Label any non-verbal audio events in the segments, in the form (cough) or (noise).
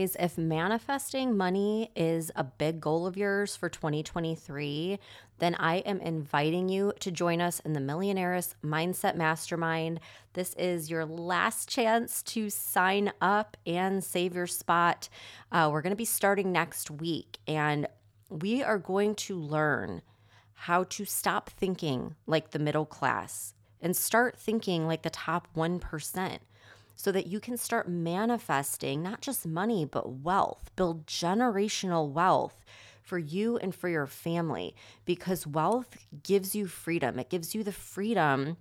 Guys, if manifesting money is a big goal of yours for 2023, then I am inviting you to join us in the Millionaires Mindset Mastermind. This is your last chance to sign up and save your spot. Uh, we're going to be starting next week, and we are going to learn how to stop thinking like the middle class and start thinking like the top 1% so that you can start manifesting not just money, but wealth, build generational wealth for you and for your family because wealth gives you freedom. It gives you the freedom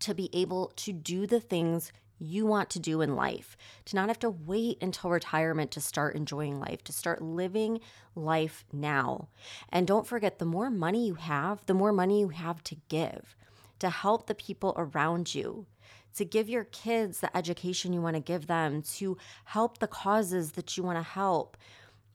to be able to do the things you want to do in life, to not have to wait until retirement to start enjoying life, to start living life now. And don't forget, the more money you have, the more money you have to give to help the people around you to give your kids the education you want to give them, to help the causes that you want to help.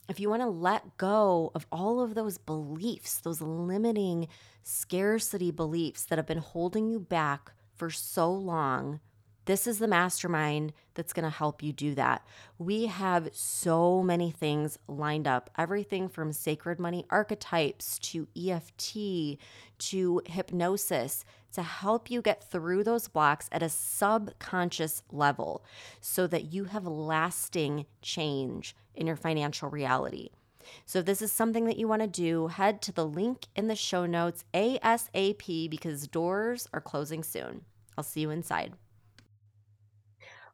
If you want to let go of all of those beliefs, those limiting scarcity beliefs that have been holding you back for so long, this is the mastermind that's going to help you do that. We have so many things lined up everything from sacred money archetypes to EFT to hypnosis to help you get through those blocks at a subconscious level so that you have lasting change in your financial reality. So, if this is something that you want to do, head to the link in the show notes ASAP because doors are closing soon. I'll see you inside.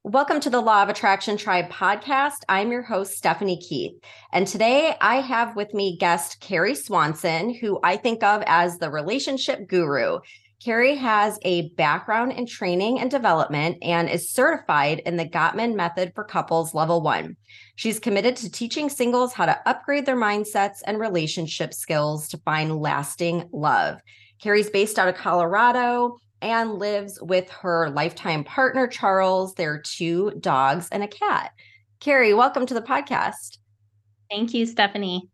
Welcome to the Law of Attraction Tribe podcast. I'm your host, Stephanie Keith. And today I have with me guest Kerry Swanson, who I think of as the relationship guru. Kerry has a background in training and development and is certified in the Gottman Method for Couples Level 1. She's committed to teaching singles how to upgrade their mindsets and relationship skills to find lasting love. Kerry's based out of Colorado and lives with her lifetime partner, Charles. their two dogs and a cat. Kerry, welcome to the podcast. Thank you, Stephanie.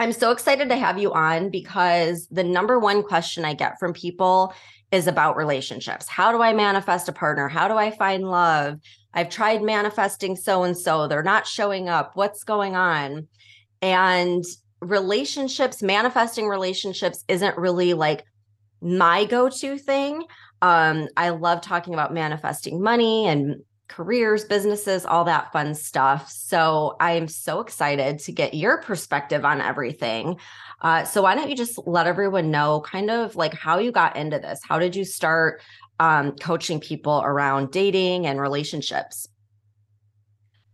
I'm so excited to have you on because the number one question I get from people is about relationships. How do I manifest a partner? How do I find love? I've tried manifesting so and so, they're not showing up. What's going on? And relationships, manifesting relationships isn't really like my go to thing. Um, I love talking about manifesting money and careers, businesses, all that fun stuff. So I am so excited to get your perspective on everything. Uh, so why don't you just let everyone know kind of like how you got into this? How did you start um, coaching people around dating and relationships?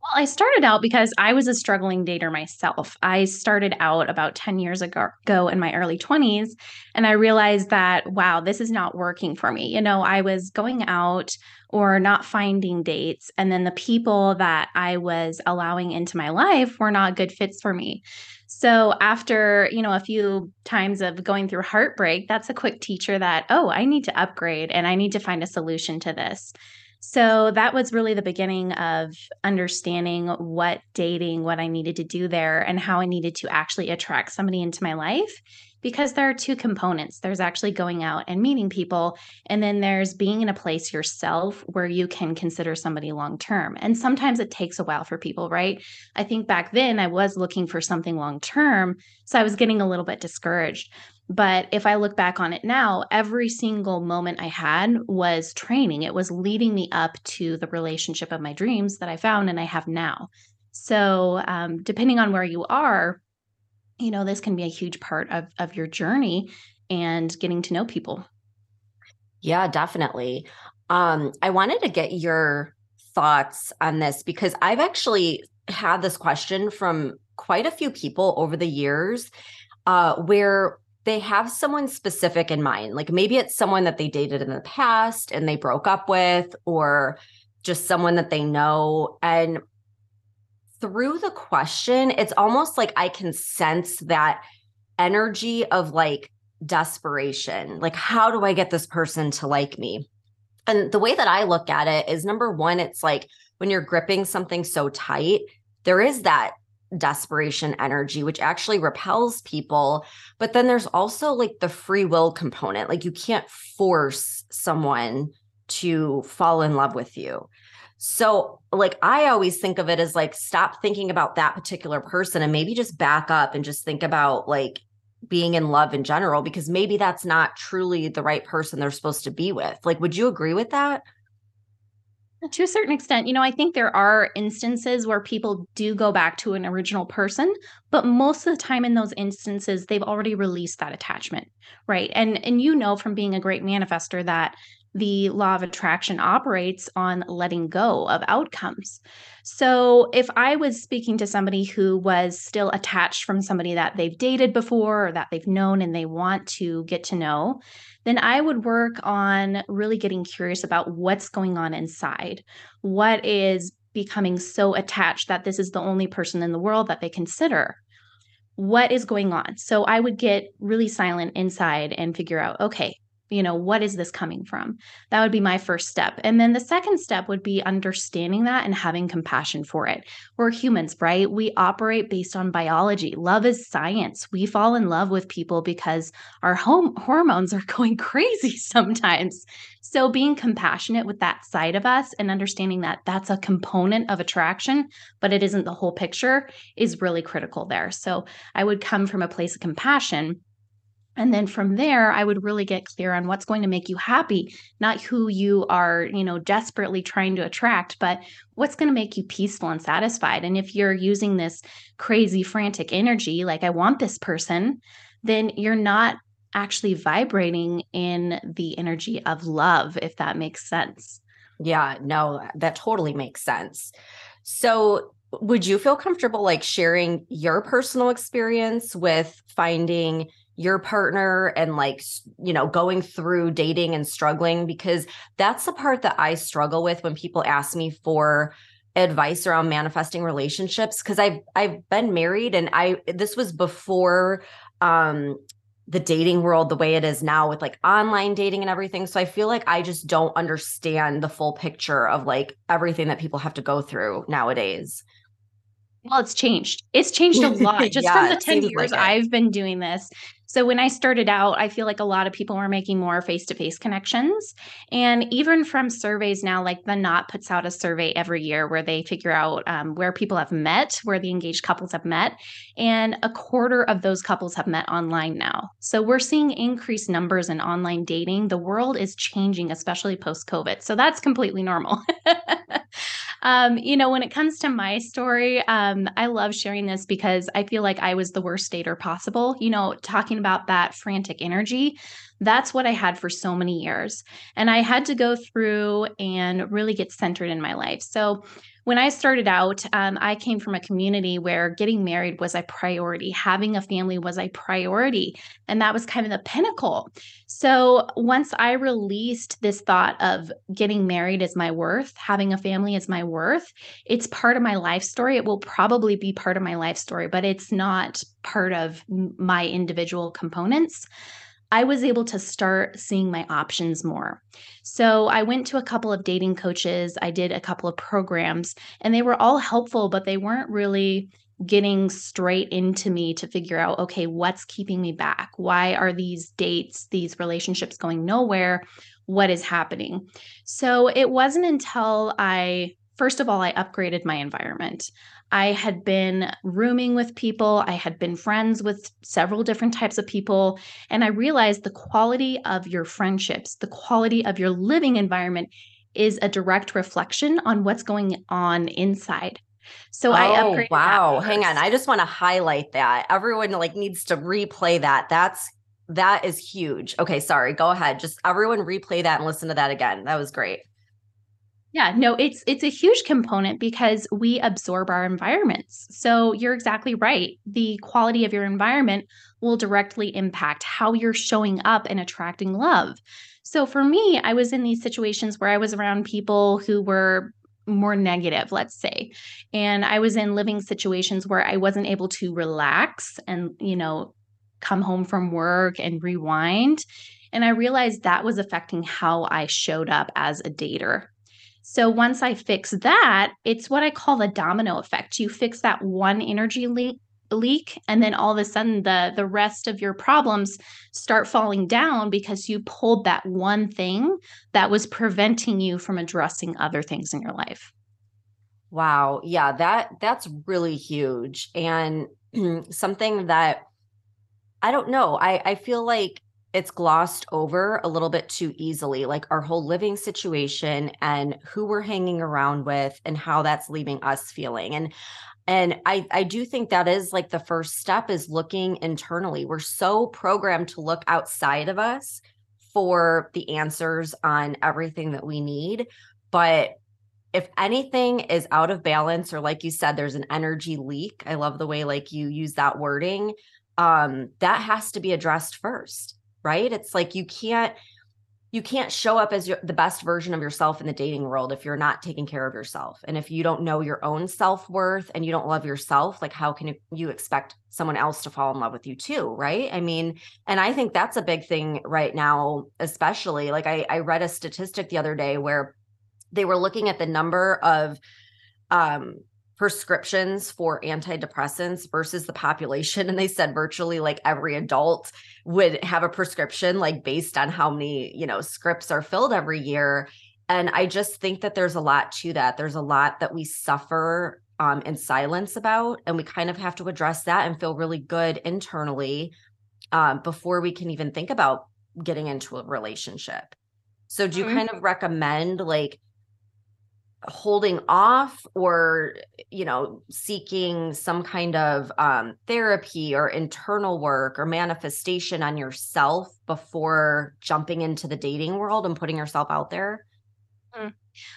Well, I started out because I was a struggling dater myself. I started out about 10 years ago, in my early 20s, and I realized that, wow, this is not working for me. You know, I was going out or not finding dates, and then the people that I was allowing into my life were not good fits for me. So after, you know, a few times of going through heartbreak, that's a quick teacher that, oh, I need to upgrade and I need to find a solution to this. So that was really the beginning of understanding what dating, what I needed to do there, and how I needed to actually attract somebody into my life. Because there are two components there's actually going out and meeting people, and then there's being in a place yourself where you can consider somebody long term. And sometimes it takes a while for people, right? I think back then I was looking for something long term. So I was getting a little bit discouraged. But if I look back on it now, every single moment I had was training. It was leading me up to the relationship of my dreams that I found and I have now. So, um, depending on where you are, you know, this can be a huge part of, of your journey and getting to know people. Yeah, definitely. Um, I wanted to get your thoughts on this because I've actually had this question from quite a few people over the years uh, where they have someone specific in mind. Like maybe it's someone that they dated in the past and they broke up with, or just someone that they know. And through the question, it's almost like I can sense that energy of like desperation. Like, how do I get this person to like me? And the way that I look at it is number one, it's like when you're gripping something so tight, there is that desperation energy, which actually repels people. But then there's also like the free will component. Like you can't force someone to fall in love with you. So, like, I always think of it as like, stop thinking about that particular person and maybe just back up and just think about like being in love in general, because maybe that's not truly the right person they're supposed to be with. Like, would you agree with that? Uh, to a certain extent, you know, I think there are instances where people do go back to an original person, but most of the time in those instances they've already released that attachment, right? And and you know from being a great manifester that the law of attraction operates on letting go of outcomes. So, if I was speaking to somebody who was still attached from somebody that they've dated before or that they've known and they want to get to know, then I would work on really getting curious about what's going on inside. What is becoming so attached that this is the only person in the world that they consider? What is going on? So I would get really silent inside and figure out, okay, you know what is this coming from? That would be my first step. And then the second step would be understanding that and having compassion for it. We're humans right? We operate based on biology. Love is science. We fall in love with people because our home hormones are (laughs) going crazy sometimes. So being compassionate with that side of us and understanding that that's a component of attraction but it isn't the whole picture is really critical there. So i would come from a place of compassion and then from there i would really get clear on what's going to make you happy not who you are you know desperately trying to attract but what's going to make you peaceful and satisfied. And if you're using this crazy frantic energy like i want this person then you're not actually vibrating in the energy of love if that makes sense. Yeah no that totally makes sense. So would you feel comfortable like sharing your personal experience with finding your partner and like you know going through dating and struggling because that's the part that I struggle with when people ask me for advice around manifesting relationships because I've I've been married and I this was before um the dating world the way it is now with like online dating and everything so I feel like I just don't understand the full picture of like everything that people have to go through nowadays. Well, it's changed. It's changed a (laughs) lot just yeah, from the 10 years like I've been doing this. So when I started out, I feel like a lot of people were making more face-to-face connections. And even from surveys now, like the Knot puts out a survey every year where they figure out um, where people have met, where the engaged couples have met, and a quarter of those couples have met online now. So we're seeing increased numbers in online dating. The world is changing, especially post-COVID. So that's completely normal. (laughs) um, you know, when it comes to my story, um, I love sharing this because I feel like I was the worst dater possible. You know, talking about that frantic energy, that's what I had for so many years. And I had to go through and really get centered in my life. So, when I started out, um, I came from a community where getting married was a priority, having a family was a priority. And that was kind of the pinnacle. So once I released this thought of getting married is my worth, having a family is my worth, it's part of my life story. It will probably be part of my life story, but it's not part of my individual components. I was able to start seeing my options more. So I went to a couple of dating coaches, I did a couple of programs, and they were all helpful, but they weren't really getting straight into me to figure out okay, what's keeping me back? Why are these dates, these relationships going nowhere? What is happening? So it wasn't until I First of all, I upgraded my environment. I had been rooming with people, I had been friends with several different types of people, and I realized the quality of your friendships, the quality of your living environment is a direct reflection on what's going on inside. So oh, I upgraded. Wow. Hang on. I just want to highlight that. Everyone like needs to replay that. That's that is huge. Okay, sorry. Go ahead. Just everyone replay that and listen to that again. That was great. Yeah, no, it's it's a huge component because we absorb our environments. So you're exactly right. The quality of your environment will directly impact how you're showing up and attracting love. So for me, I was in these situations where I was around people who were more negative, let's say. And I was in living situations where I wasn't able to relax and, you know, come home from work and rewind. And I realized that was affecting how I showed up as a dater. So once I fix that, it's what I call the domino effect. You fix that one energy leak and then all of a sudden the the rest of your problems start falling down because you pulled that one thing that was preventing you from addressing other things in your life. Wow. Yeah, that that's really huge and (clears throat) something that I don't know. I I feel like it's glossed over a little bit too easily like our whole living situation and who we're hanging around with and how that's leaving us feeling. And and i i do think that is like the first step is looking internally. We're so programmed to look outside of us for the answers on everything that we need. But if anything is out of balance or like you said there's an energy leak i love the way like you use that wording um that has to be addressed first right? It's like you can't you can't show up as your, the best version of yourself in the dating world if you're not taking care of yourself and if you don't know your own self-worth and you don't love yourself like how can you expect someone else to fall in love with you too right i mean and i think that's a big thing right now especially like i, I read a statistic the other day where they were looking at the number of um prescriptions for antidepressants versus the population and they said virtually like every adult would have a prescription like based on how many you know scripts are filled every year. And i just think that there's a lot to that. There's a lot that we suffer um, in silence about and we kind of have to address that and feel really good internally um, before we can even think about getting into a relationship. So do you mm-hmm. kind of recommend like holding off or you know seeking some kind of um, therapy or internal work or manifestation on yourself before jumping into the dating world and putting yourself out there? Mm.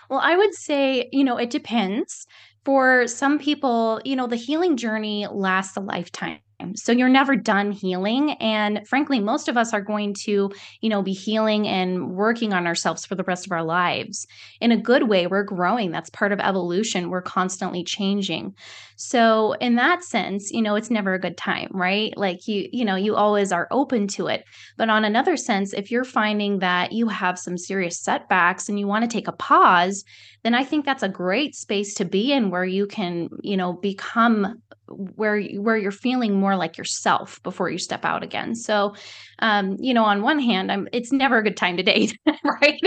well i would say you know it depends. For some people you know the healing journey lasts a lifetime so you're never done healing. And frankly, most of us are going to, you know, be healing and working on ourselves for the rest of our lives. In a good way, we're growing. That's part of evolution. We're constantly changing. So in that sense, you know, it's never a good time, right? Like you, you know, you always are open to it. But on another sense, if you're finding that you have some serious setbacks and you want to take a pause, then I think that's a great space to be in where you can, you know, become where where you're feeling more like yourself before you step out again. So, um, you know, on one hand, I'm it's never a good time to date, (laughs) right?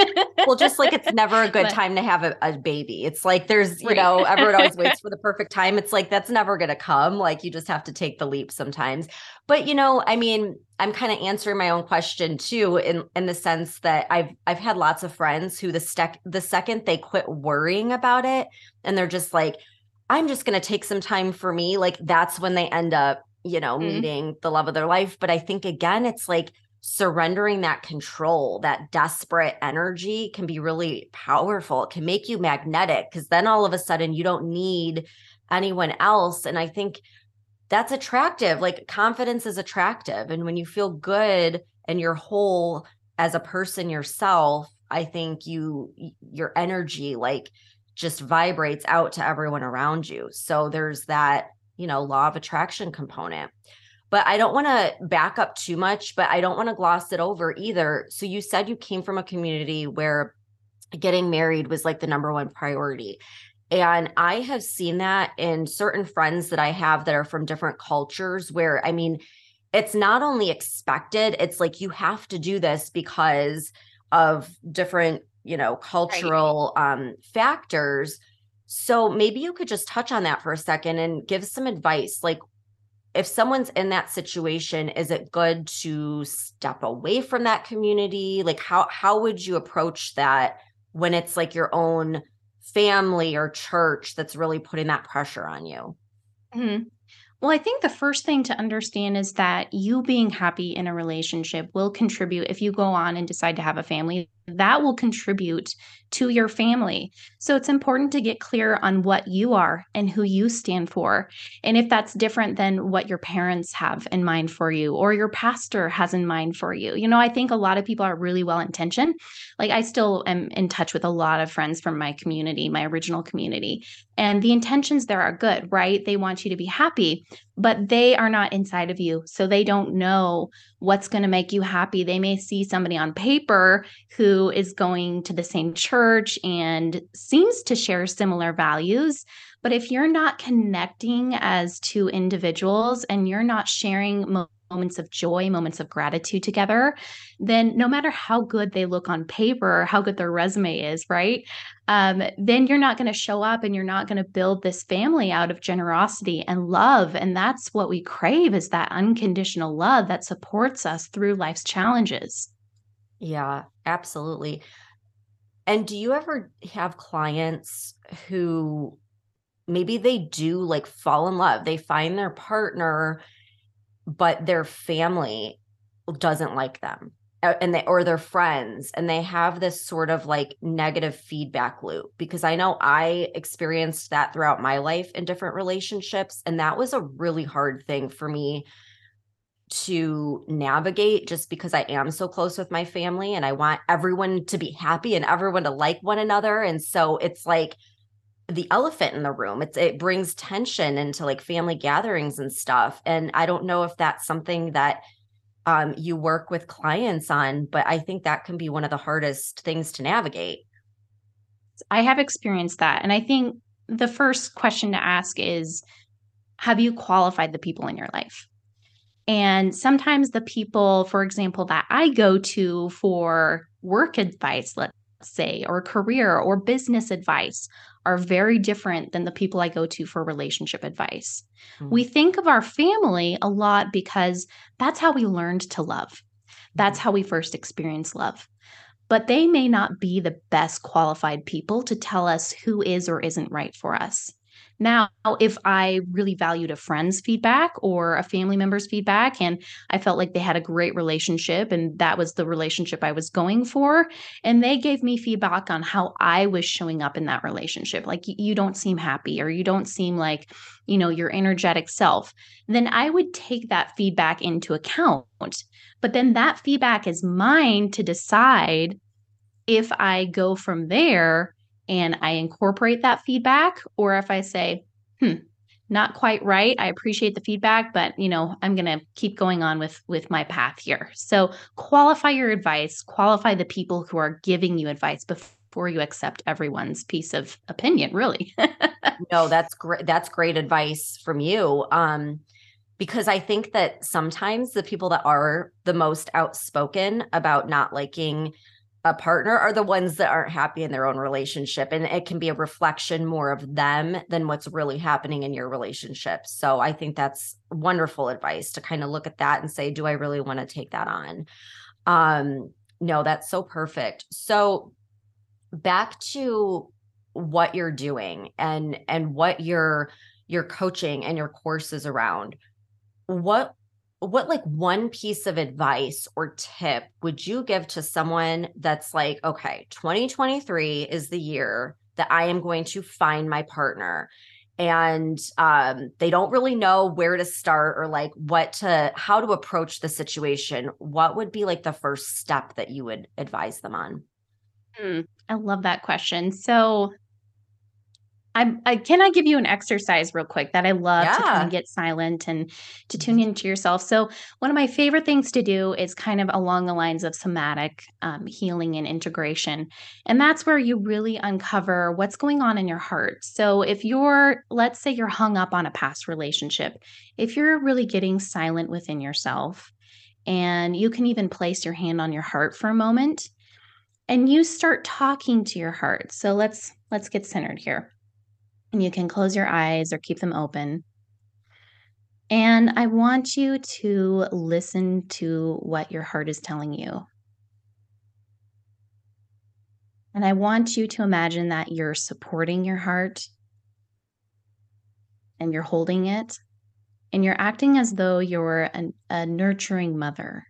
well, just like it's never a good but, time to have a, a, baby. It's like there's, you right. know, everyone always waits (laughs) for the perfect time. It's like that's never going to come. Like you just have to take the leap sometimes. But you know, I mean, I'm kind of answering my own question too, in in the sense that I've I've had lots of friends who the stec the second they quit worrying about it, and they're just like I'm just going to take some time for me. Like that's when they end up, you know, mm-hmm. meeting the love of their life. But I think again, it's like surrendering that control, that desperate energy can be really powerful. It can make you magnetic because then all of a sudden you don't need anyone else. And I think that's attractive. Like confidence is attractive. And when you feel good and you're whole as a person yourself, I think you, your energy, like, just vibrates out to everyone around you. So there's that, you know, law of attraction component. But I don't want to back up too much, but I don't want to gloss it over either. So you said you came from a community where getting married was like the number one priority. And I have seen that in certain friends that I have that are from different cultures where, I mean, it's not only expected, it's like you have to do this because of different you know cultural right. um factors so maybe you could just touch on that for a second and give some advice like if someone's in that situation is it good to step away from that community like how how would you approach that when it's like your own family or church that's really putting that pressure on you mm-hmm. Well, I think the first thing to understand is that you being happy in a relationship will contribute if you go on and decide to have a family that will contribute to your family. So it's important to get clear on what you are and who you stand for. And if that's different than what your parents have in mind for you or your pastor has in mind for you. You know, I think a lot of people are really well intentioned. Like I still am in touch with a lot of friends from my community, my original community, and the intentions there are good, right? They want you to be happy, but they are not inside of you. So they don't know what's going to make you happy. They may see somebody on paper who is going to the same church and seems to share similar values. But if you're not connecting as two individuals and you're not sharing moments of joy, moments of gratitude together, then no matter how good they look on paper, how good their resume is, right? Um, then you're not going to show up and you're not going to build this family out of generosity and love. And that's what we crave is that unconditional love that supports us through life's challenges. Yeah, absolutely. And do you ever have clients who maybe they do like fall in love? They find their partner but their family doesn't like them and they or their friends and they have this sort of like negative feedback loop because i know i experienced that throughout my life in different relationships and that was a really hard thing for me to navigate just because i am so close with my family and i want everyone to be happy and everyone to like one another and so it's like the elephant in the room. It's it brings tension into like family gatherings and stuff. And I don't know if that's something that um, you work with clients on, but I think that can be one of the hardest things to navigate. I have experienced that. And I think the first question to ask is Have you qualified the people in your life? And sometimes the people, for example, that I go to for work advice, let's say, or career or business advice, are very different than the people I go to for relationship advice. Mm-hmm. We think of our family a lot because that's how we learned to love. That's mm-hmm. how we first experienced love. But they may not be the best qualified people to tell us who is or isn't right for us. Now, if I really valued a friend's feedback or a family member's feedback, and I felt like they had a great relationship and that was the relationship I was going for, and they gave me feedback on how I was showing up in that relationship, like you don't seem happy or you don't seem like, you know, your energetic self, then I would take that feedback into account. But then that feedback is mine to decide if I go from there and I incorporate that feedback, or if I say, hmm, not quite right. I appreciate the feedback, but you know, I'm going to keep going on with with my path here. So, qualify your advice, qualify the people who are giving you advice before you accept everyone's piece of opinion, really. (laughs) no, that's great that's great advice from you. Um because I think that sometimes the people that are the most outspoken about not liking a partner are the ones that aren't happy in their own relationship and it can be a reflection more of them than what's really happening in your relationship. So i think that's wonderful advice to kind of look at that and say do i really want to take that on? Um no that's so perfect. So back to what you're doing and and what your your coaching and your courses around what what like one piece of advice or tip would you give to someone that's like okay 2023 is the year that i am going to find my partner and um, they don't really know where to start or like what to how to approach the situation what would be like the first step that you would advise them on? Mm, i love that question. So I, I can I give you an exercise real quick that I love yeah. to kind of get silent and to tune mm-hmm. into yourself. So one of my favorite things to do is kind of along the lines of somatic um, healing and integration, and that's where you really uncover what's going on in your heart. So if you're, let's say, you're hung up on a past relationship, if you're really getting silent within yourself, and you can even place your hand on your heart for a moment, and you start talking to your heart. So let's let's get centered here and you can close your eyes or keep them open. And I want you to listen to what your heart is telling you. And I want you to imagine that you're supporting your heart and you're holding it and you're acting as though you're an, a nurturing mother.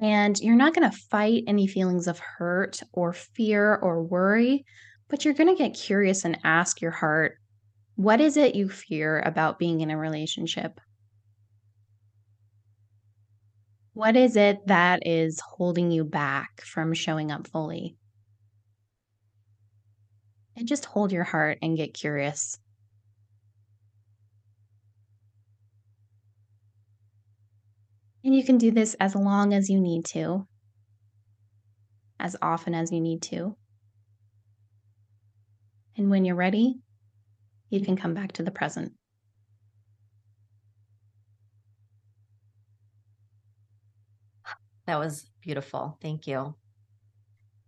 And you're not going to fight any feelings of hurt or fear or worry, but you're going to get curious and ask your heart, what is it you fear about being in a relationship? What is it that is holding you back from showing up fully? And just hold your heart and get curious. And you can do this as long as you need to, as often as you need to. And when you're ready, you can come back to the present. That was beautiful. Thank you.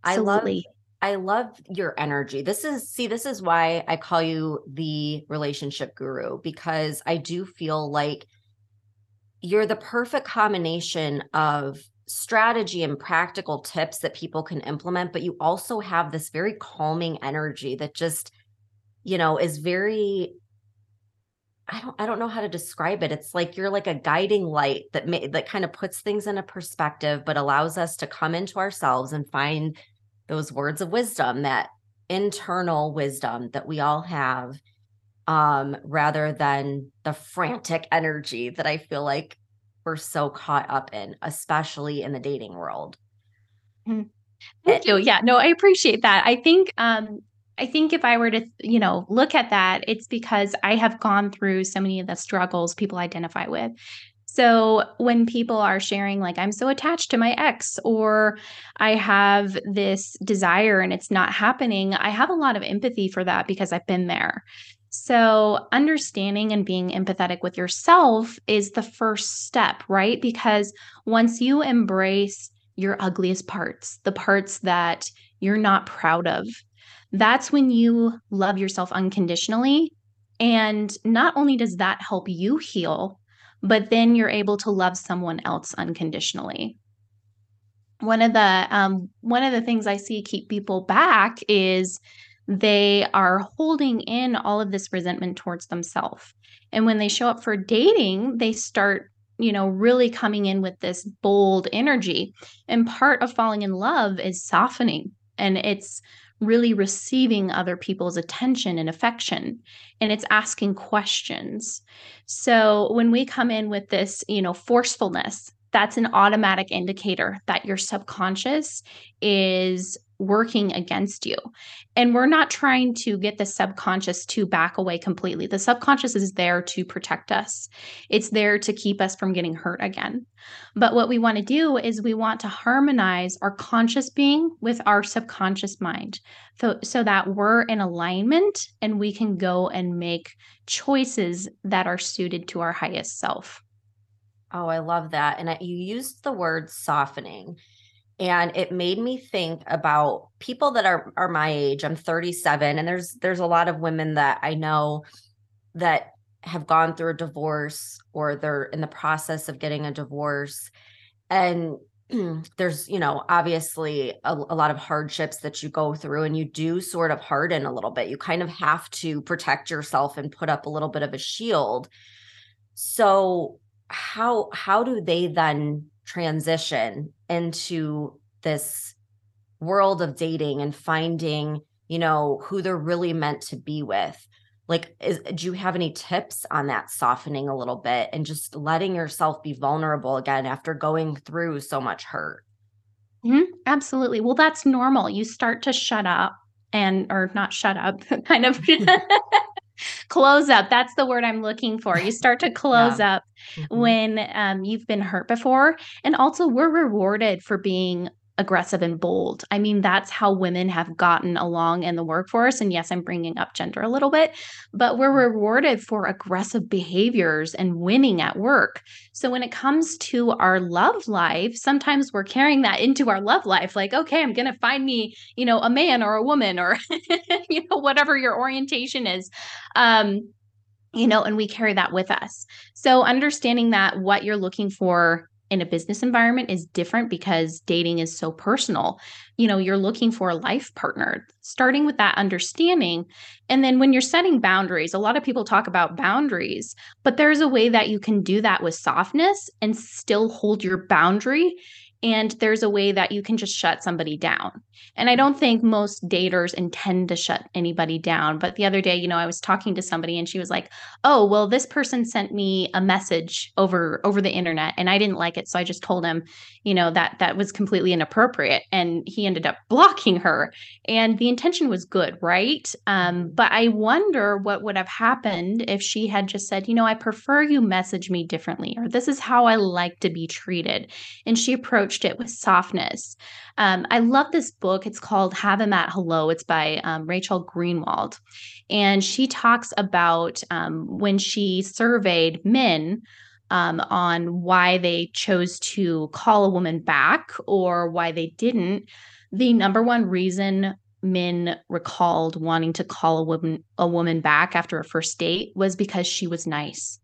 Absolutely. I love I love your energy. This is see this is why I call you the relationship guru because I do feel like you're the perfect combination of strategy and practical tips that people can implement but you also have this very calming energy that just you know is very I don't I don't know how to describe it. It's like you're like a guiding light that may, that kind of puts things in a perspective but allows us to come into ourselves and find those words of wisdom, that internal wisdom that we all have um rather than the frantic energy that I feel like we're so caught up in, especially in the dating world. Mm-hmm. Thank you. Yeah, no, I appreciate that. I think um I think if I were to, you know, look at that, it's because I have gone through so many of the struggles people identify with. So when people are sharing, like, I'm so attached to my ex, or I have this desire and it's not happening, I have a lot of empathy for that because I've been there. So, understanding and being empathetic with yourself is the first step, right? Because once you embrace your ugliest parts, the parts that you're not proud of, that's when you love yourself unconditionally. And not only does that help you heal, but then you're able to love someone else unconditionally. One of the um, one of the things I see keep people back is they are holding in all of this resentment towards themselves. And when they show up for dating, they start, you know, really coming in with this bold energy. And part of falling in love is softening and it's really receiving other people's attention and affection and it's asking questions so when we come in with this you know forcefulness that's an automatic indicator that your subconscious is working against you. And we're not trying to get the subconscious to back away completely. The subconscious is there to protect us, it's there to keep us from getting hurt again. But what we want to do is we want to harmonize our conscious being with our subconscious mind so, so that we're in alignment and we can go and make choices that are suited to our highest self. Oh, I love that. And you used the word softening and it made me think about people that are are my age i'm 37 and there's there's a lot of women that i know that have gone through a divorce or they're in the process of getting a divorce and (clears throat) there's you know obviously a, a, lot of hardships that you go through and you do sort of harden a little bit you kind of have to protect yourself and put up a little bit of a shield so how how do they then transition into this world of dating and finding, you know, who they're really meant to be with. Like, is, do you have any tips on that softening a little bit and just letting yourself be vulnerable again after going through so much hurt? Mm-hmm, absolutely. Well, that's normal. You start to shut up and, or not shut up, (laughs) kind of (laughs) close up. That's the word I'm looking for. You start to (laughs) close yeah. up mm-hmm. when um, you've been hurt before. And also, we're rewarded for being aggressive and bold. I mean, that's how women have gotten along in the workforce. And yes, I'm bringing up gender a little bit, but we're rewarded for aggressive behaviors and winning at work. So when it comes to our love life, sometimes we're carrying that into our love life. Like, okay, I'm going to find me, you know, a man or a woman or, (laughs) you know, whatever your orientation is. Um, you know, and we carry that with us. So understanding that what you're looking for in a business environment is different because dating is so personal. You know, you're looking for a life partner, starting with that understanding. And then when you're setting boundaries, a lot of people talk about boundaries, but there's a way that you can do that with softness and still hold your boundary and there's a way that you can just shut somebody down. And I don't think most daters intend to shut anybody down. But the other day, you know, I was talking to somebody and she was like, "Oh, well, this person sent me a message over over the internet and I didn't like it, so I just told him, you know, that that was completely inappropriate." And he ended up (laughs) blocking her. And the intention was good, right? Um, but I wonder what would have happened if she had just said, "You know, I prefer you message me differently," or "This is how I like to be treated." And she approached approached it with softness. Um, I love this book. It's called Have Him at Hello. It's by um, Rachel Greenwald. And she talks about um, when she surveyed men um, on why they chose to call a woman back or why they didn't. The number one reason men recalled wanting to call a woman a woman back after a first date was because she was nice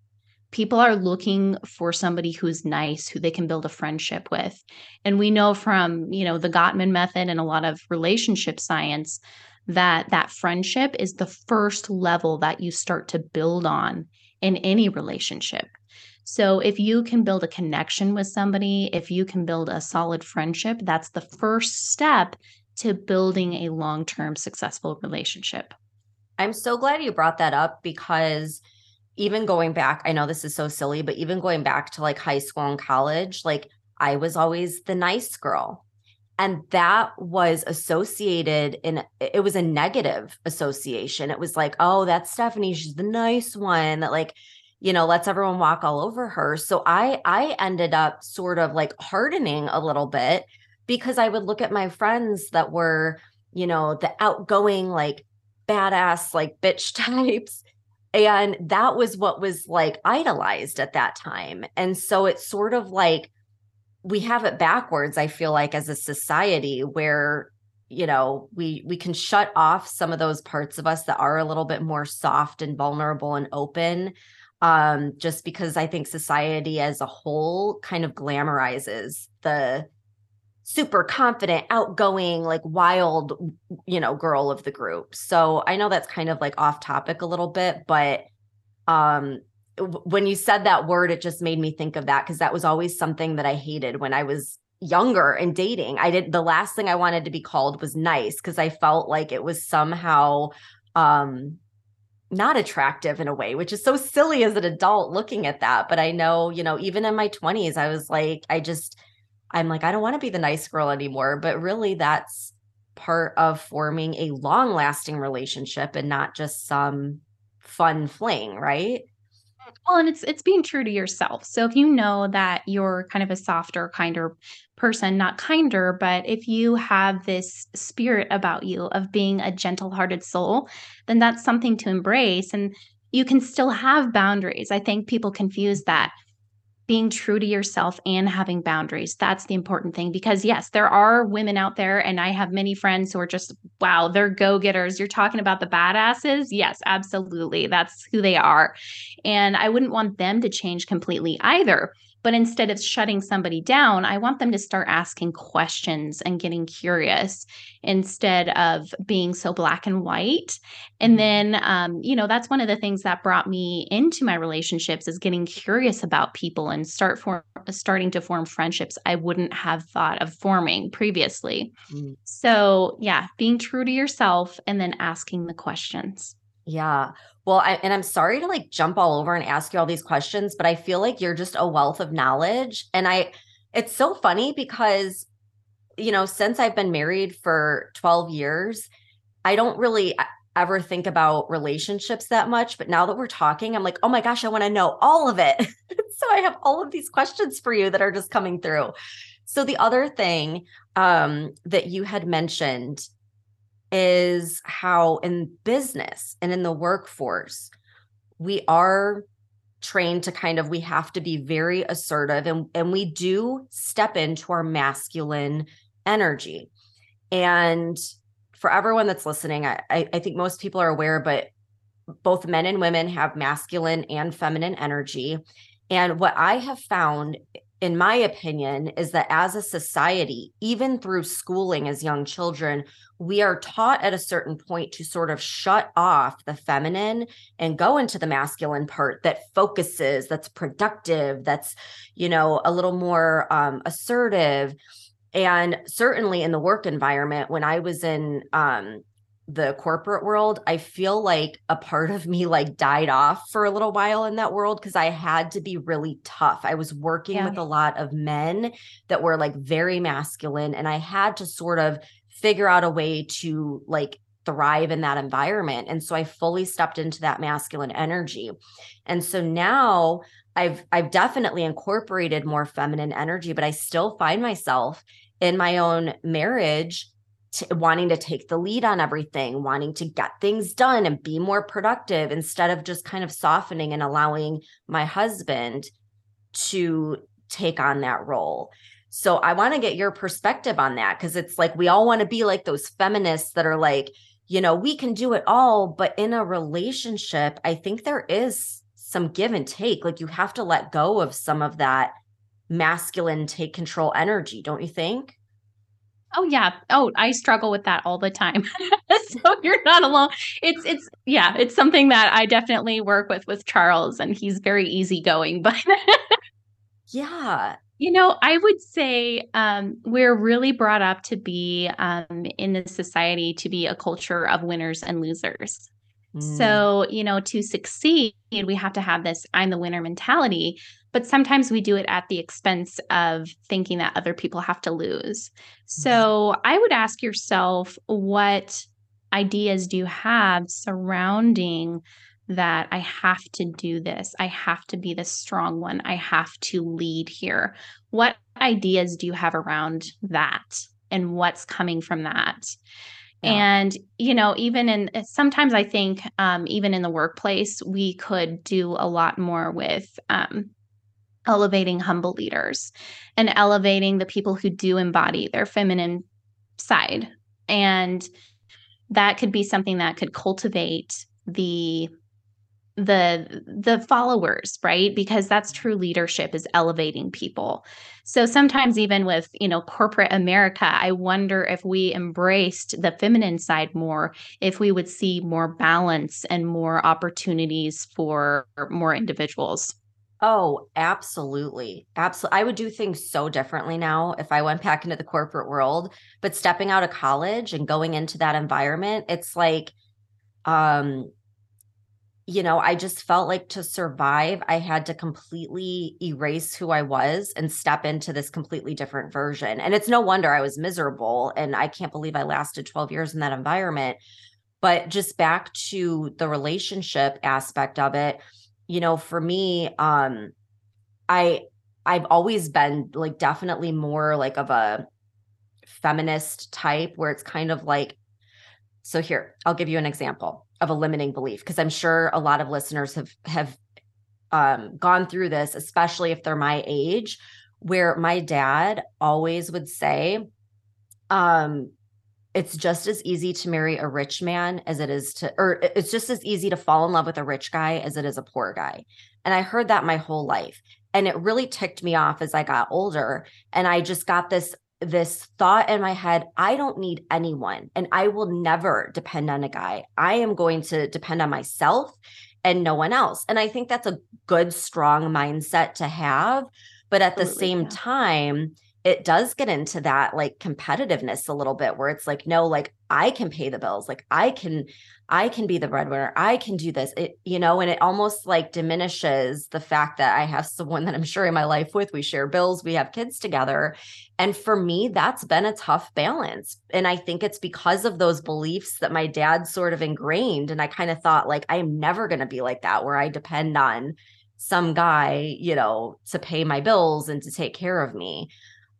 people are looking for somebody who's nice who they can build a friendship with. And we know from you know the gottman method and a lot of relationship science that that friendship is the first level that you start to build on in any relationship. So if you can build a connection with somebody if you can build a solid friendship that's the first step to building a long-term successful relationship. I'm so glad you brought that up because even going back, I know this is so silly, but even going back to like high school and college, like I was always the nice girl. And that was associated in it was a negative association. It was like, oh, that's Stephanie. She's the nice one that like, you know, lets everyone walk all over her. So I I ended up sort of like hardening a little bit because I would look at my friends that were, you know, the outgoing, like badass, like bitch (laughs) types and that was what was like idolized at that time. And so it's sort of like we have it backwards, I feel like, as a society where you know we we can shut off some of those parts of us that are a little bit more soft and vulnerable and open um just because i think society as a whole kind of glamorizes the super confident, outgoing, like wild, you know, girl of the group. So I know that's kind of like off topic a little bit, but um when you said that word it just made me think of that because that was always something that I hated when I was younger and dating. I did the last thing I wanted to be called was nice because I felt like it was somehow um not attractive in a way, which is so silly as an adult looking at that. But I know, you know, even in my 20s, I was like, I just I'm like, I don't want to be the nice girl anymore. But really, that's part of forming a long lasting relationship and not just some fun fling, right? Well, and it's it's being true to yourself. So if you know that you're kind of a softer, kinder person, not kinder, but if you have this spirit about you of being a gentle-hearted soul, then that's something to embrace and you can still have boundaries. I think people confuse that being true to yourself and having boundaries. That's the important thing because, yes, there are women out there, and I have many friends who are just, wow, they're go getters. You're talking about the badasses. Yes, absolutely. That's who they are. And I wouldn't want them to change completely either. But instead of shutting somebody down, I want them to start asking questions and getting curious instead of being so black and white. And mm-hmm. then, um, you know, that's one of the things that brought me into my relationships is getting curious about people and start for starting to form friendships I wouldn't have thought of forming previously. Mm-hmm. So, yeah, being true to yourself and then asking the questions. Yeah. Well, I, and I'm sorry to like jump all over and ask you all these questions, but I feel like you're just a wealth of knowledge. And I, it's so funny because, you know, since I've been married for 12 years, I don't really ever think about relationships that much. But now that we're talking, I'm like, oh my gosh, I want to know all of it. (laughs) so I have all of these questions for you that are just coming through. So the other thing um, that you had mentioned is how in business and in the workforce, we are trained to kind of we have to be very assertive and and we do step into our masculine energy and for everyone that's listening I, I think most people are aware but both men and women have masculine and feminine energy and what i have found in my opinion, is that as a society, even through schooling as young children, we are taught at a certain point to sort of shut off the feminine and go into the masculine part that focuses, that's productive, that's, you know, a little more um, assertive. And certainly in the work environment, when I was in um, the corporate world, I feel like a part of me like died off for a little while in that world because I had to be really tough. I was working yeah. with a lot of men that were like very masculine, and I had to sort of figure out a way to like thrive in that environment. And so I fully stepped into that masculine energy. And so now I've I've definitely incorporated more feminine energy, but I still find myself in my own marriage t- wanting to take the lead on everything, wanting to get things done and be more productive instead of just kind of softening and allowing my husband to take on that role. So I want to get your perspective on that because it's like we all want to be like those feminists that are like, you know, we can do it all. But in a relationship, I think there is some give and take. Like you have to let go of some of that masculine take control energy, don't you think? Oh yeah. Oh, I struggle with that all the time. (laughs) so you're not alone. It's it's yeah, it's something that I definitely work with with Charles and he's very easygoing, (laughs) but yeah. You know, I would say um, we're really brought up to be um, in the society to be a culture of winners and losers. Mm. So, you know, to succeed, we have to have this I'm the winner mentality but sometimes we do it at the expense of thinking that other people have to lose. So mm-hmm. I would ask yourself what ideas do you have surrounding that I have to do this. I have to be the strong one. I have to lead here. What ideas do you have around that and what's coming from that? Yeah. And, you know, even in sometimes I think, um, even in the workplace, we could do a lot more with um, elevating humble leaders and elevating the people who do embody their feminine side. And that could be something that could cultivate the the the followers right because that's true leadership is elevating people so sometimes even with you know corporate america i wonder if we embraced the feminine side more if we would see more balance and more opportunities for more individuals Oh, absolutely. Absolutely. I would do things so differently now if I went back into the corporate world, but stepping out of college and going into that environment, it's like um you know, I just felt like to survive, I had to completely erase who I was and step into this completely different version. And it's no wonder I was miserable and I can't believe I lasted 12 years in that environment. But just back to the relationship aspect of it, you know, for me, um, I I've always been like definitely more like of a feminist type where it's kind of like so here, I'll give you an example of a limiting belief because I'm sure a lot of listeners have have um, gone through this, especially if they're my age, where my dad always would say, um, it's just as easy to marry a rich man as it is to or it's just as easy to fall in love with a rich guy as it is a poor guy. And i heard that my whole life and it really ticked me off as i got older and i just got this this thought in my head i don't need anyone and i will never depend on a guy i am going to depend on myself and no one else and i think that's a good strong mindset to have but at Absolutely, the same yeah. time it does get into that like competitiveness a little bit where it's like no like i can pay the bills like i can i can be the breadwinner i can do this it you know and it almost like diminishes the fact that i have someone that i'm sharing my life with we share bills we have kids together and for me that's been a tough balance and i think it's because of those beliefs that my dad sort of ingrained and i kind of thought like i am never going to be like that where i depend on some guy you know to pay my bills and to take care of me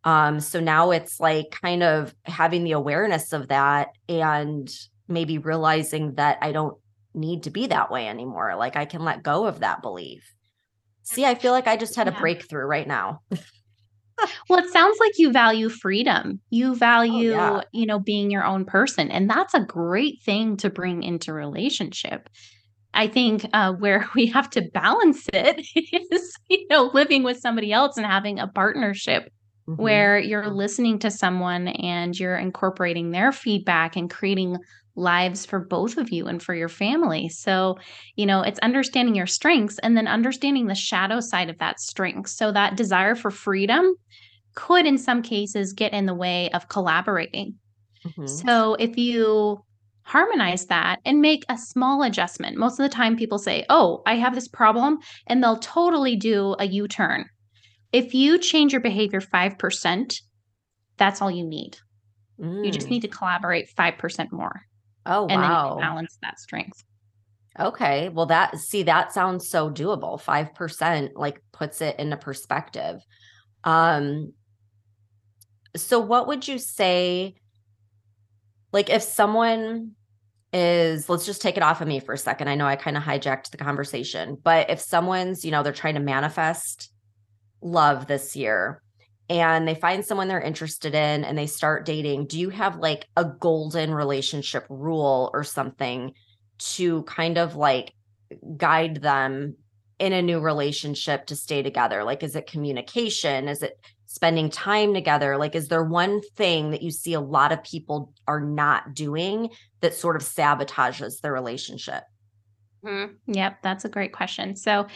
um, so now it's like kind of having the awareness of that and maybe realizing that I don't need to be that way anymore. Like I can let go of that belief. See, I feel like I just had yeah. a breakthrough right now. well, it sounds like you value freedom. You value, oh, yeah. you know, being your own person. And that's a great thing to bring into relationship I think uh, where (laughs) we have to balance it (laughs) is, you know, living with somebody else and having a partnership mm-hmm. where you're listening to someone and you're incorporating their feedback and creating lives for both of you and for your family. So, you know, it's understanding your strengths and then understanding the shadow side of that strength. So, that desire for freedom could, in some cases, get in the way of collaborating. Mm-hmm. So, if you harmonize that and make a small adjustment, most of the time people say, Oh, I have this problem, and they'll totally do a U turn. If you change your behavior 5%, that's all you need. Mm. You just mm. need to collaborate 5% more. Oh, and wow. then balance that strength. Okay. Well, that, see, that sounds so doable. 5% like puts it into perspective. Um, so what would you say, like if someone is, let's just take it off of me for a second. I know I kind of hijacked the conversation, but if someone's, you know, they're trying to manifest love this year and they find someone they're interested in and they start dating, do you have like a golden relationship rule or something to kind of like guide them in a new relationship to stay together? Like, is it communication? Is it spending time together? Like, is there one thing that you see a lot of people are not doing that sort of sabotages the relationship? Mm-hmm. Yep, that's a great question. So,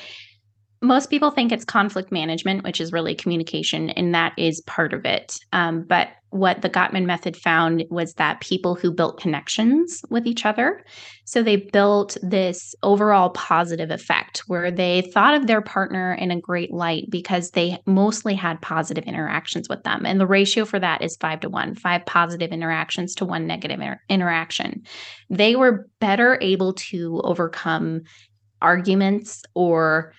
most people think it's conflict management, which is really communication, and that is part of it. Um, but what the Gottman method found was that people who built connections with each other, so they built this overall positive effect where they thought of their partner in a great light because they mostly had positive interactions with them. And the ratio for that is five to one five positive interactions to one negative inter- interaction. They were better able to overcome arguments or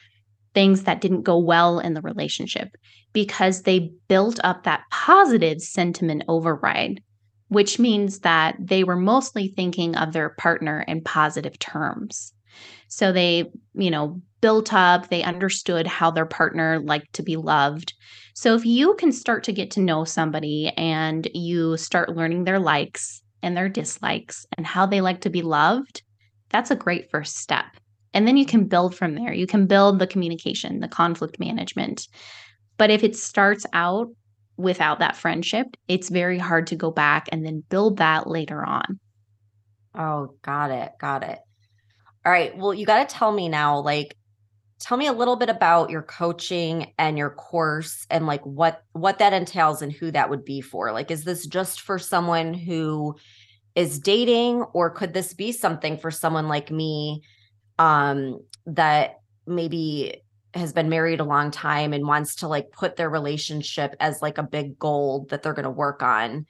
things that didn't go well in the relationship because they built up that positive sentiment override, which means that they were mostly thinking of their partner in positive terms. So they, you know, built up, they understood how their partner liked to be loved. So if you can start to get to know somebody and you start learning their likes and their dislikes and how they like to be loved, that's a great first step. And then you can build from there. You can build the communication, the conflict management. But if it starts out without that friendship, it's very hard to go back and then build that later on. Oh, got it. Got it. All right. Well, you got to tell me now, like, tell me a little bit about your coaching and your course and like what what that entails and who that would be for like is this just for someone who is dating or could this be something for someone like me um, that maybe has been married a long time and wants to like put their relationship as like a big goal that they're going to work on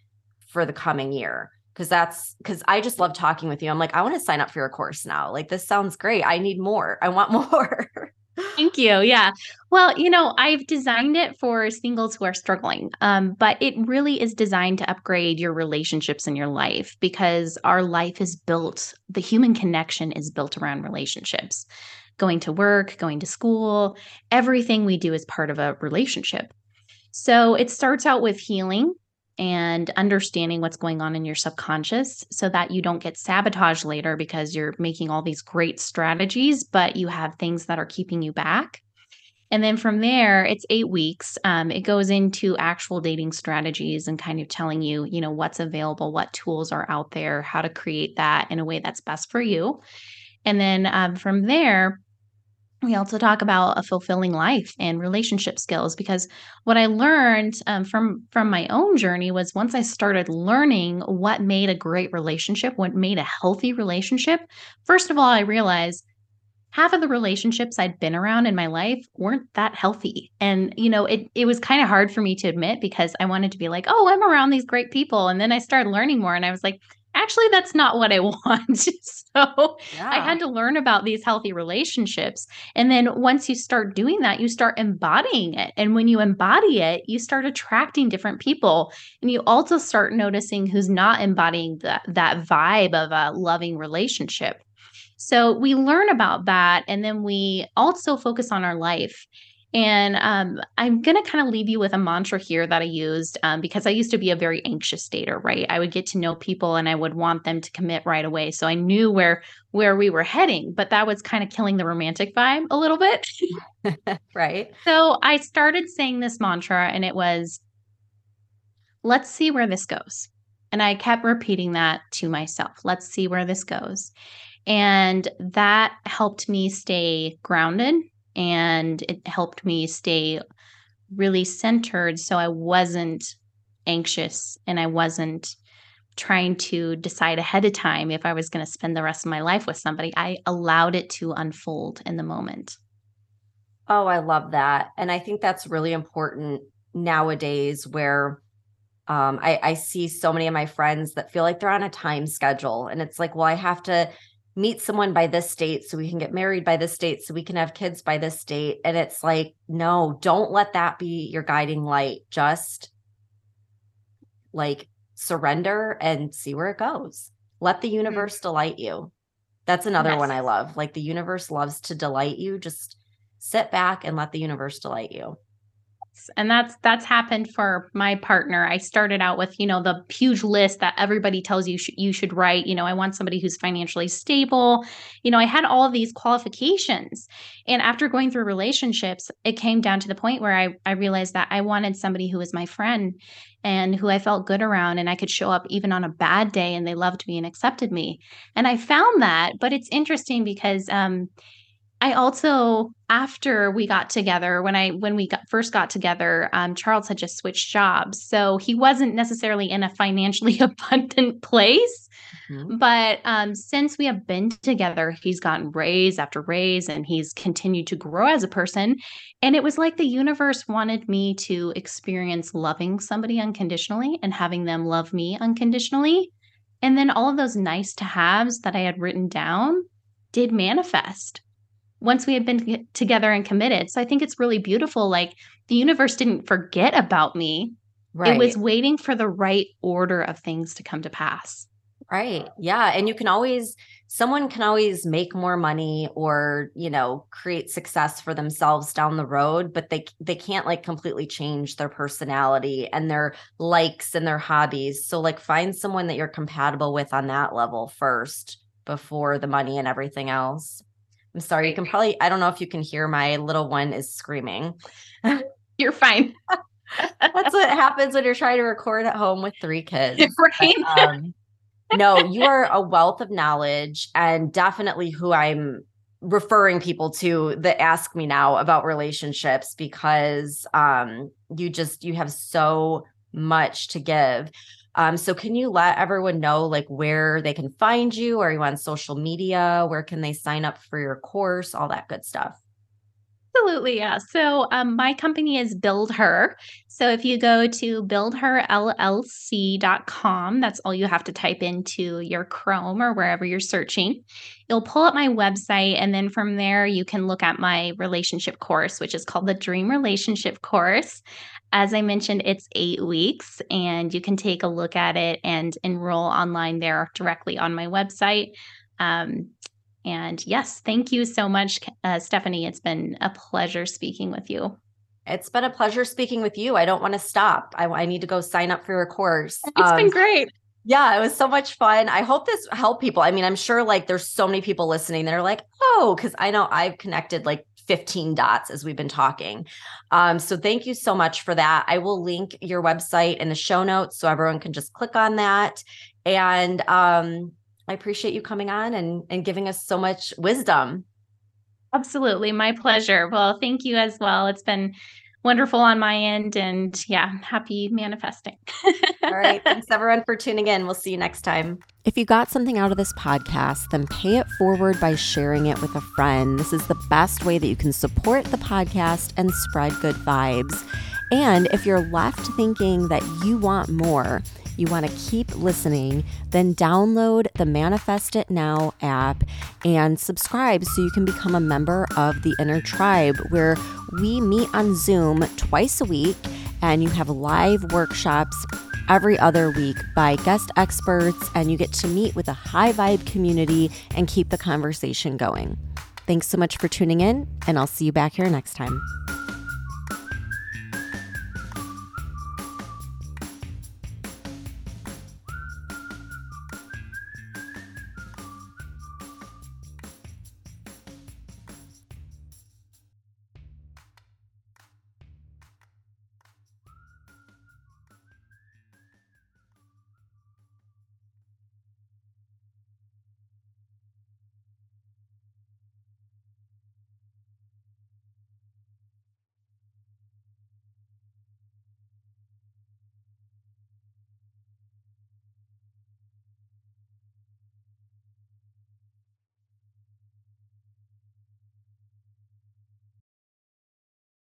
for the coming year because that's because I just love talking with you. I'm like, I want to sign up for your course now. Like, this sounds great. I need more. I want (laughs) more. Thank you. Yeah. Well, you know, I've designed it for singles who are struggling, um, but it really is designed to upgrade your relationships in your life because our life is built, the human connection is built around relationships. Going to work, going to school, everything we do is part of a relationship. So it starts out with healing and understanding what's going on in your subconscious so that you don't get sabotaged later because you're making all these great strategies, but you have things that are keeping you back. And then from there, it's eight weeks. Um, it goes into actual dating strategies and kind of telling you, you know, what's available, what tools are out there, how to create that in a way that's best for you. And then um, from there, we also talk about a fulfilling life and relationship skills because what i learned um, from from my own journey was once i started learning what made a great relationship what made a healthy relationship first of all i realized half of the relationships i'd been around in my life weren't that healthy. And you know it, it was kind of hard for me to admit because i wanted to be like oh i'm around these great people. And then i started learning more and i was like actually that's not what I (laughs) want. so yeah. I had to learn about these healthy relationships. And then once you start doing that, you start embodying it. And when you embody it, you start attracting different people. And you also start noticing who's not embodying that, that vibe of a loving relationship. So we learn about that. And then we also focus on our life. And um, I'm going to kind of leave you with a mantra here that I used um, because I used to be a very anxious dater, right? I would get to know people and I would want them to commit right away. So I knew where where we were heading, but that was kind of killing the romantic vibe a little bit. (laughs) right. (laughs) So I started saying this mantra and it was, let's see where this goes. And I kept repeating that to myself. Let's see where this goes. And that helped me stay grounded and it helped me stay really centered so I wasn't anxious and I wasn't trying to decide ahead of time if I was going to spend the rest of my life with somebody. I allowed it to unfold in the moment. Oh, I love that. And I think that's really important nowadays where um, I, I see so many of my friends that feel like they're on a time schedule. And it's like, well, I have to meet someone by this date so we can get married by this date so we can have kids by this date and it's like no don't let that be your guiding light just like surrender and see where it goes let the mm-hmm. universe mm-hmm. delight you that's another yes. one i love like the universe loves to delight you just sit back and let the universe delight you and that's that's happened for my partner. I started out with you know the huge list that everybody tells you sh- you should write you know i want somebody who's financially stable. You know i had all of these qualifications and after going through relationships it came down to the point where i i realized that i wanted somebody who was my friend and who i felt good around and i could show up even on a bad day and they loved me and accepted me. And i found that but it's interesting because um I also after we got together when I when we got, first got together, um, Charles had just switched jobs, so he wasn't necessarily in a financially (laughs) abundant place. Mm-hmm. But um, since we have been together, he's gotten raise after raise, and he's continued to grow as a person. And it was like the universe wanted me to experience loving somebody unconditionally and having them love me unconditionally. And then all of those nice to haves that I had written down did manifest once we had been together and committed. So I think it's really beautiful. Like the universe didn't forget about me. Right. It was waiting for the right order of things to come to pass. Right. Yeah. And you can always, someone can always make more money or, you know, create success for themselves down the road, but they, they can't like completely change their personality and their likes and their hobbies. So, like, find someone that you're compatible with on that level first before the money and everything else. I'm sorry. You can probably, I don't know if you can hear my little one is screaming. (laughs) You're fine. (laughs) That's what happens when you're trying to record at home with three (laughs) kids. Right. But, um, no, you are a wealth of knowledge and definitely who I'm referring people to that ask me now about relationships because um you just you have so much to give um, so can you let everyone know like where they can find you? Are you on social media? Where can they sign up for your course? All that good stuff. Absolutely, yeah. So um, my company is Build Her. So if you go to buildherllc.com, that's all you have to type into your Chrome or wherever you're searching. You'll pull up my website, and then from there, you can look at my relationship course, which is called the Dream Relationship Course. As I mentioned, it's eight weeks, and you can take a look at it and enroll online there directly on my website. Um, and yes, thank you so much, uh, Stephanie. It's been a pleasure speaking with you. It's been a pleasure speaking with you. I don't want to stop. I, I need to go sign up for your course. (laughs) It's um, been great. Yeah, it was so much fun. I hope this helped people. I mean, I'm sure like there's so many people listening that are like, oh, because I know I've connected like 15 dots as we've been talking. Um, so thank you so much for that. I will link your website in the show notes so everyone can just click on that. And um, I appreciate you coming on and, and giving us so much wisdom. Absolutely. My pleasure. Well, thank you as well. It's been wonderful on my end. And yeah, happy manifesting. (laughs) All right. Thanks everyone for tuning in. We'll see you next time. If you got something out of this podcast, then pay it forward by sharing it with a friend. This is the best way that you can support the podcast and spread good vibes. And if you're left thinking that you want more, you want to keep listening, then download the Manifest It Now app and subscribe so you can become a member of the Inner Tribe, where we meet on Zoom twice a week and you have live workshops every other week by guest experts, and you get to meet with a high vibe community and keep the conversation going. Thanks so much for tuning in, and I'll see you back here next time.